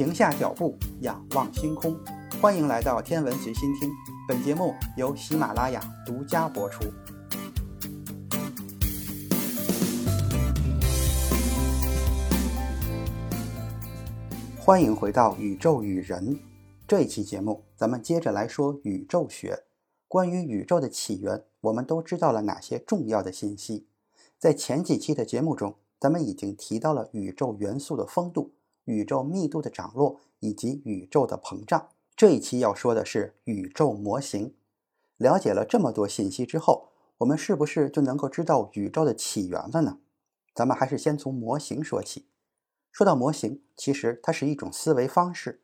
停下脚步，仰望星空。欢迎来到天文随心听，本节目由喜马拉雅独家播出。欢迎回到宇宙与人这一期节目，咱们接着来说宇宙学。关于宇宙的起源，我们都知道了哪些重要的信息？在前几期的节目中，咱们已经提到了宇宙元素的丰度。宇宙密度的涨落以及宇宙的膨胀。这一期要说的是宇宙模型。了解了这么多信息之后，我们是不是就能够知道宇宙的起源了呢？咱们还是先从模型说起。说到模型，其实它是一种思维方式。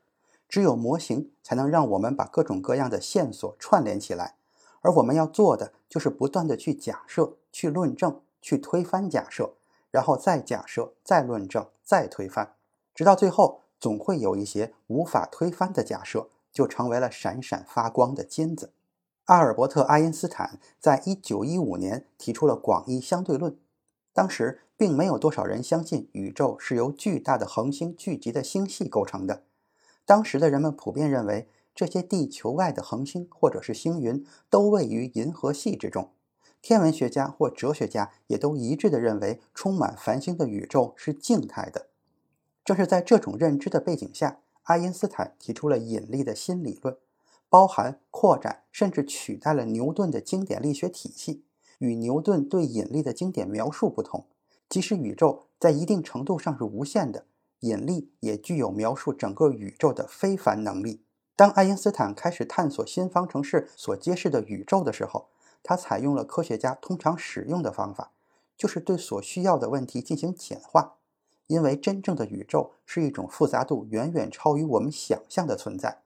只有模型才能让我们把各种各样的线索串联起来。而我们要做的就是不断的去假设、去论证、去推翻假设，然后再假设、再论证、再推翻。直到最后，总会有一些无法推翻的假设，就成为了闪闪发光的金子。阿尔伯特·爱因斯坦在一九一五年提出了广义相对论。当时并没有多少人相信宇宙是由巨大的恒星聚集的星系构成的。当时的人们普遍认为，这些地球外的恒星或者是星云都位于银河系之中。天文学家或哲学家也都一致地认为，充满繁星的宇宙是静态的。正是在这种认知的背景下，爱因斯坦提出了引力的新理论，包含扩展甚至取代了牛顿的经典力学体系。与牛顿对引力的经典描述不同，即使宇宙在一定程度上是无限的，引力也具有描述整个宇宙的非凡能力。当爱因斯坦开始探索新方程式所揭示的宇宙的时候，他采用了科学家通常使用的方法，就是对所需要的问题进行简化。因为真正的宇宙是一种复杂度远远超于我们想象的存在，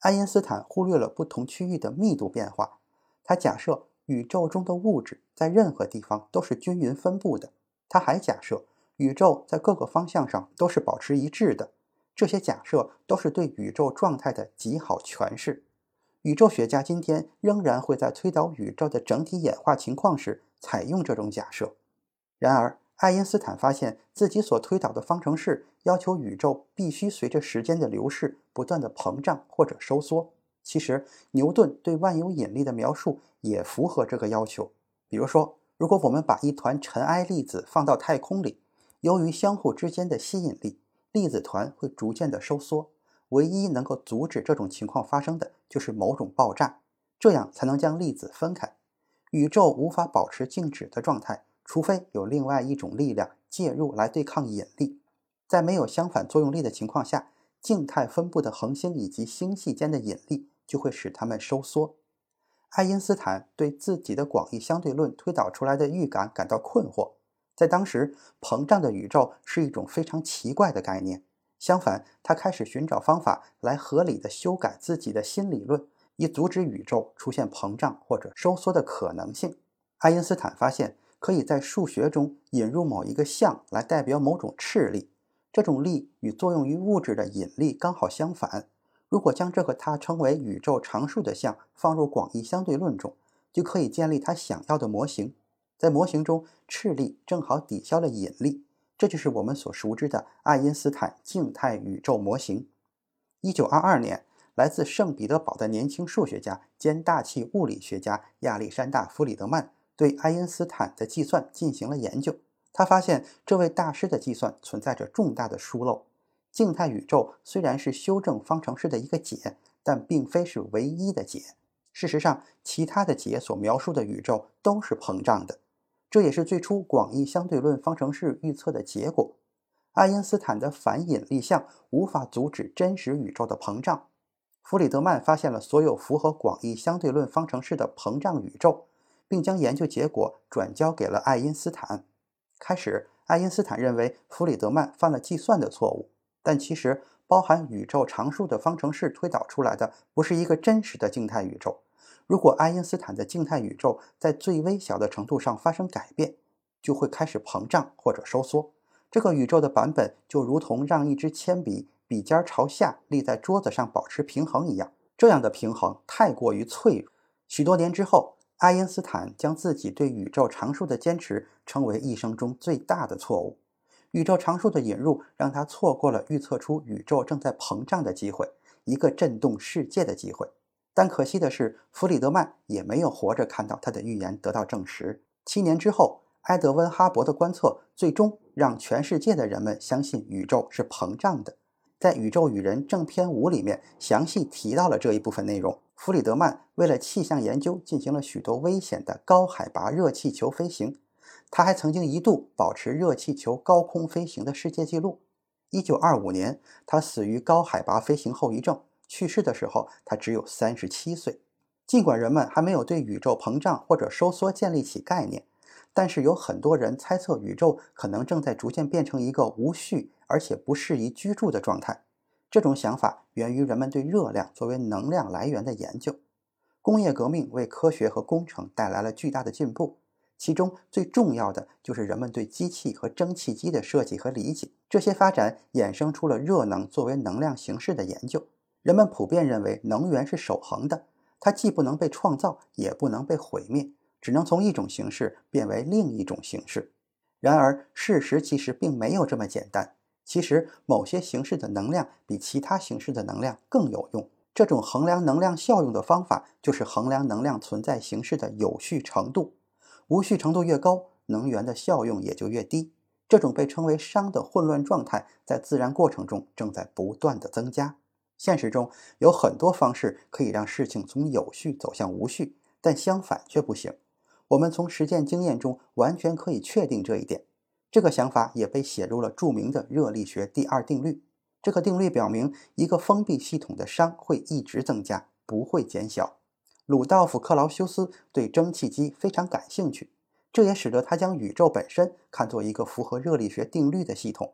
爱因斯坦忽略了不同区域的密度变化。他假设宇宙中的物质在任何地方都是均匀分布的。他还假设宇宙在各个方向上都是保持一致的。这些假设都是对宇宙状态的极好诠释。宇宙学家今天仍然会在推导宇宙的整体演化情况时采用这种假设。然而，爱因斯坦发现自己所推导的方程式要求宇宙必须随着时间的流逝不断的膨胀或者收缩。其实，牛顿对万有引力的描述也符合这个要求。比如说，如果我们把一团尘埃粒子放到太空里，由于相互之间的吸引力，粒子团会逐渐的收缩。唯一能够阻止这种情况发生的就是某种爆炸，这样才能将粒子分开。宇宙无法保持静止的状态。除非有另外一种力量介入来对抗引力，在没有相反作用力的情况下，静态分布的恒星以及星系间的引力就会使它们收缩。爱因斯坦对自己的广义相对论推导出来的预感感到困惑，在当时，膨胀的宇宙是一种非常奇怪的概念。相反，他开始寻找方法来合理的修改自己的新理论，以阻止宇宙出现膨胀或者收缩的可能性。爱因斯坦发现。可以在数学中引入某一个项来代表某种斥力，这种力与作用于物质的引力刚好相反。如果将这个它称为宇宙常数的项放入广义相对论中，就可以建立他想要的模型。在模型中，斥力正好抵消了引力，这就是我们所熟知的爱因斯坦静态宇宙模型。一九二二年，来自圣彼得堡的年轻数学家兼大气物理学家亚历山大·弗里德曼。对爱因斯坦的计算进行了研究，他发现这位大师的计算存在着重大的疏漏。静态宇宙虽然是修正方程式的一个解，但并非是唯一的解。事实上，其他的解所描述的宇宙都是膨胀的，这也是最初广义相对论方程式预测的结果。爱因斯坦的反引力项无法阻止真实宇宙的膨胀。弗里德曼发现了所有符合广义相对论方程式的膨胀宇宙。并将研究结果转交给了爱因斯坦。开始，爱因斯坦认为弗里德曼犯了计算的错误，但其实包含宇宙常数的方程式推导出来的不是一个真实的静态宇宙。如果爱因斯坦的静态宇宙在最微小的程度上发生改变，就会开始膨胀或者收缩。这个宇宙的版本就如同让一支铅笔笔尖朝下立在桌子上保持平衡一样，这样的平衡太过于脆弱。许多年之后。爱因斯坦将自己对宇宙常数的坚持称为一生中最大的错误。宇宙常数的引入让他错过了预测出宇宙正在膨胀的机会，一个震动世界的机会。但可惜的是，弗里德曼也没有活着看到他的预言得到证实。七年之后，埃德温·哈勃的观测最终让全世界的人们相信宇宙是膨胀的。在《宇宙与人》正片五里面详细提到了这一部分内容。弗里德曼为了气象研究进行了许多危险的高海拔热气球飞行，他还曾经一度保持热气球高空飞行的世界纪录。一九二五年，他死于高海拔飞行后遗症，去世的时候他只有三十七岁。尽管人们还没有对宇宙膨胀或者收缩建立起概念，但是有很多人猜测宇宙可能正在逐渐变成一个无序而且不适宜居住的状态。这种想法源于人们对热量作为能量来源的研究。工业革命为科学和工程带来了巨大的进步，其中最重要的就是人们对机器和蒸汽机的设计和理解。这些发展衍生出了热能作为能量形式的研究。人们普遍认为能源是守恒的，它既不能被创造，也不能被毁灭，只能从一种形式变为另一种形式。然而，事实其实并没有这么简单。其实，某些形式的能量比其他形式的能量更有用。这种衡量能量效用的方法，就是衡量能量存在形式的有序程度。无序程度越高，能源的效用也就越低。这种被称为熵的混乱状态，在自然过程中正在不断的增加。现实中有很多方式可以让事情从有序走向无序，但相反却不行。我们从实践经验中完全可以确定这一点。这个想法也被写入了著名的热力学第二定律。这个定律表明，一个封闭系统的熵会一直增加，不会减小。鲁道夫·克劳修斯对蒸汽机非常感兴趣，这也使得他将宇宙本身看作一个符合热力学定律的系统。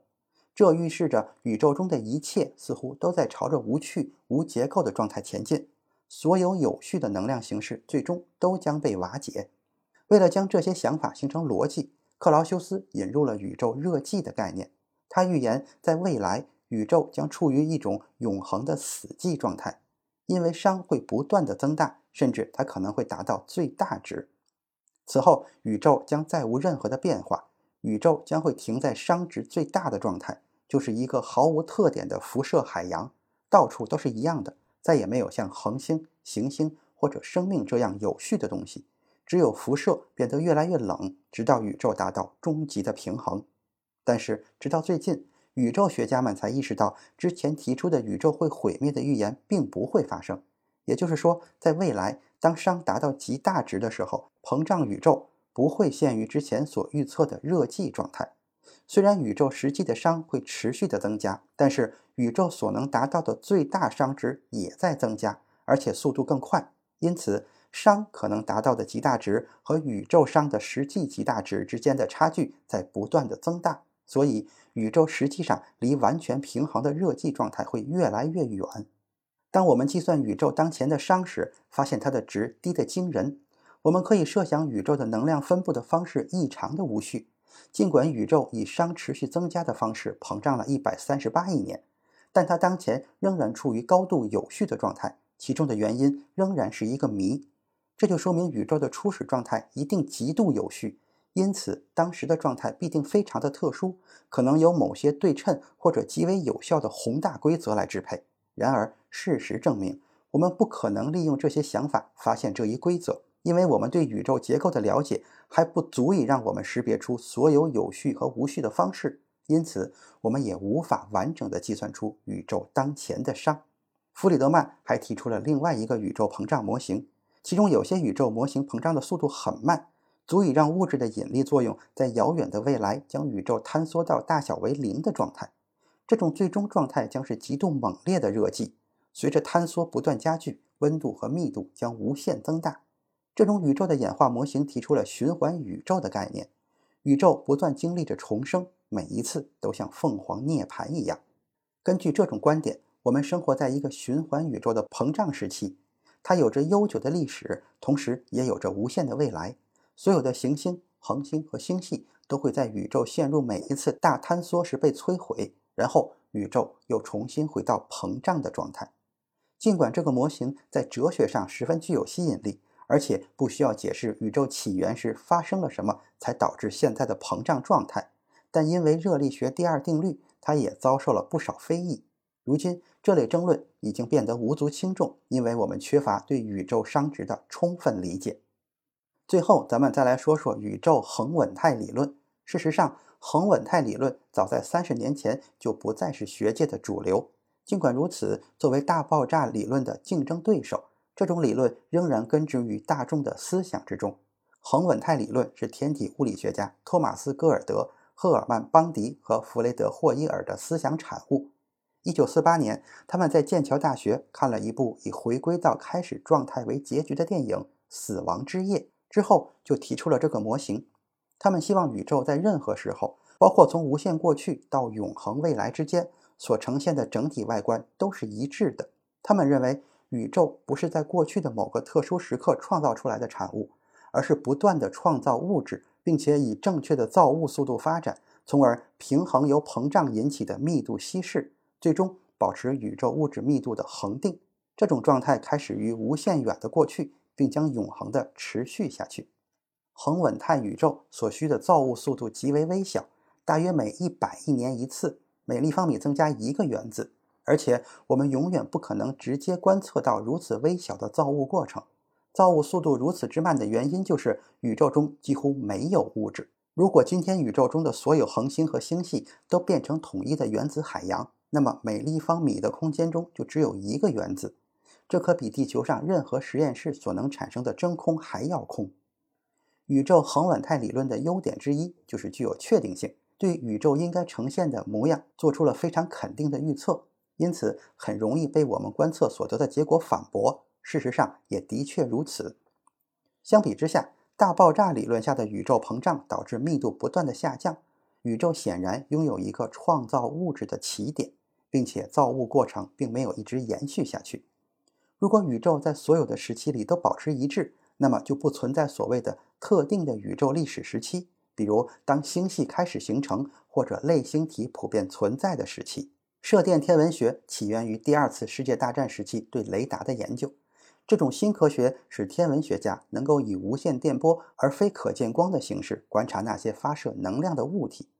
这预示着宇宙中的一切似乎都在朝着无趣、无结构的状态前进，所有有序的能量形式最终都将被瓦解。为了将这些想法形成逻辑。克劳修斯引入了宇宙热寂的概念，他预言在未来宇宙将处于一种永恒的死寂状态，因为熵会不断的增大，甚至它可能会达到最大值。此后，宇宙将再无任何的变化，宇宙将会停在熵值最大的状态，就是一个毫无特点的辐射海洋，到处都是一样的，再也没有像恒星、行星或者生命这样有序的东西。只有辐射变得越来越冷，直到宇宙达到终极的平衡。但是，直到最近，宇宙学家们才意识到，之前提出的宇宙会毁灭的预言并不会发生。也就是说，在未来，当熵达到极大值的时候，膨胀宇宙不会限于之前所预测的热寂状态。虽然宇宙实际的熵会持续的增加，但是宇宙所能达到的最大熵值也在增加，而且速度更快。因此，熵可能达到的极大值和宇宙熵的实际极大值之间的差距在不断的增大，所以宇宙实际上离完全平衡的热寂状态会越来越远。当我们计算宇宙当前的熵时，发现它的值低得惊人。我们可以设想宇宙的能量分布的方式异常的无序。尽管宇宙以熵持续增加的方式膨胀了一百三十八亿年，但它当前仍然处于高度有序的状态，其中的原因仍然是一个谜。这就说明宇宙的初始状态一定极度有序，因此当时的状态必定非常的特殊，可能由某些对称或者极为有效的宏大规则来支配。然而，事实证明，我们不可能利用这些想法发现这一规则，因为我们对宇宙结构的了解还不足以让我们识别出所有有序和无序的方式，因此我们也无法完整的计算出宇宙当前的熵。弗里德曼还提出了另外一个宇宙膨胀模型。其中有些宇宙模型膨胀的速度很慢，足以让物质的引力作用在遥远的未来将宇宙坍缩到大小为零的状态。这种最终状态将是极度猛烈的热寂，随着坍缩不断加剧，温度和密度将无限增大。这种宇宙的演化模型提出了循环宇宙的概念，宇宙不断经历着重生，每一次都像凤凰涅槃一样。根据这种观点，我们生活在一个循环宇宙的膨胀时期。它有着悠久的历史，同时也有着无限的未来。所有的行星、恒星和星系都会在宇宙陷入每一次大坍缩时被摧毁，然后宇宙又重新回到膨胀的状态。尽管这个模型在哲学上十分具有吸引力，而且不需要解释宇宙起源时发生了什么才导致现在的膨胀状态，但因为热力学第二定律，它也遭受了不少非议。如今，这类争论已经变得无足轻重，因为我们缺乏对宇宙熵值的充分理解。最后，咱们再来说说宇宙恒稳态理论。事实上，恒稳态理论早在三十年前就不再是学界的主流。尽管如此，作为大爆炸理论的竞争对手，这种理论仍然根植于大众的思想之中。恒稳态理论是天体物理学家托马斯·戈尔德、赫尔曼·邦迪和弗雷德·霍伊尔的思想产物。一九四八年，他们在剑桥大学看了一部以回归到开始状态为结局的电影《死亡之夜》之后，就提出了这个模型。他们希望宇宙在任何时候，包括从无限过去到永恒未来之间，所呈现的整体外观都是一致的。他们认为，宇宙不是在过去的某个特殊时刻创造出来的产物，而是不断的创造物质，并且以正确的造物速度发展，从而平衡由膨胀引起的密度稀释。最终保持宇宙物质密度的恒定，这种状态开始于无限远的过去，并将永恒的持续下去。恒稳态宇宙所需的造物速度极为微小，大约每一百亿年一次，每立方米增加一个原子。而且我们永远不可能直接观测到如此微小的造物过程。造物速度如此之慢的原因就是宇宙中几乎没有物质。如果今天宇宙中的所有恒星和星系都变成统一的原子海洋，那么每立方米的空间中就只有一个原子，这可比地球上任何实验室所能产生的真空还要空。宇宙恒稳态理论的优点之一就是具有确定性，对宇宙应该呈现的模样做出了非常肯定的预测，因此很容易被我们观测所得的结果反驳。事实上也的确如此。相比之下，大爆炸理论下的宇宙膨胀导致密度不断的下降，宇宙显然拥有一个创造物质的起点。并且造物过程并没有一直延续下去。如果宇宙在所有的时期里都保持一致，那么就不存在所谓的特定的宇宙历史时期，比如当星系开始形成或者类星体普遍存在的时期。射电天文学起源于第二次世界大战时期对雷达的研究。这种新科学使天文学家能够以无线电波而非可见光的形式观察那些发射能量的物体。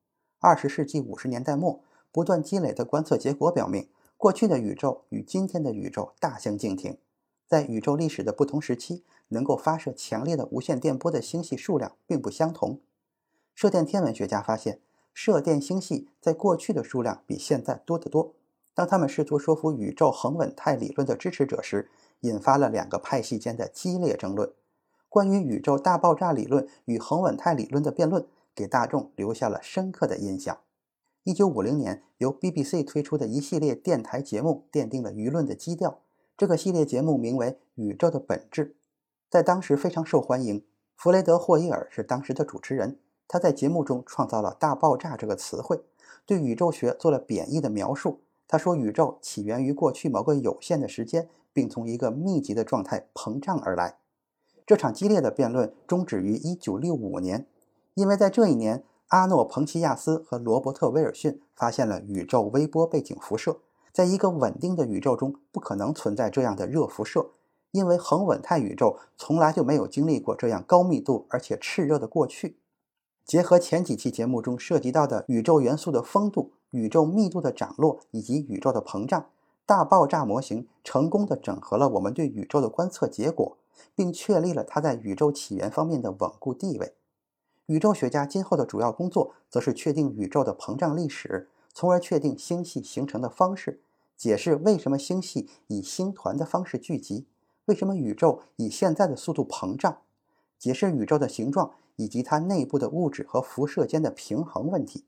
二十世纪五十年代末。不断积累的观测结果表明，过去的宇宙与今天的宇宙大相径庭。在宇宙历史的不同时期，能够发射强烈的无线电波的星系数量并不相同。射电天文学家发现，射电星系在过去的数量比现在多得多。当他们试图说服宇宙恒稳态理论的支持者时，引发了两个派系间的激烈争论。关于宇宙大爆炸理论与恒稳态理论的辩论，给大众留下了深刻的印象。一九五零年，由 BBC 推出的一系列电台节目奠定了舆论的基调。这个系列节目名为《宇宙的本质》，在当时非常受欢迎。弗雷德·霍伊尔是当时的主持人，他在节目中创造了“大爆炸”这个词汇，对宇宙学做了贬义的描述。他说，宇宙起源于过去某个有限的时间，并从一个密集的状态膨胀而来。这场激烈的辩论终止于一九六五年，因为在这一年。阿诺·彭齐亚斯和罗伯特·威尔逊发现了宇宙微波背景辐射。在一个稳定的宇宙中，不可能存在这样的热辐射，因为恒稳态宇宙从来就没有经历过这样高密度而且炽热的过去。结合前几期节目中涉及到的宇宙元素的风度、宇宙密度的涨落以及宇宙的膨胀，大爆炸模型成功的整合了我们对宇宙的观测结果，并确立了它在宇宙起源方面的稳固地位。宇宙学家今后的主要工作，则是确定宇宙的膨胀历史，从而确定星系形成的方式，解释为什么星系以星团的方式聚集，为什么宇宙以现在的速度膨胀，解释宇宙的形状以及它内部的物质和辐射间的平衡问题。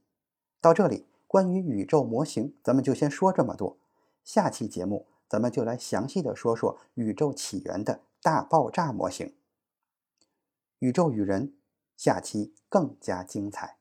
到这里，关于宇宙模型，咱们就先说这么多。下期节目，咱们就来详细的说说宇宙起源的大爆炸模型。宇宙与人。下期更加精彩。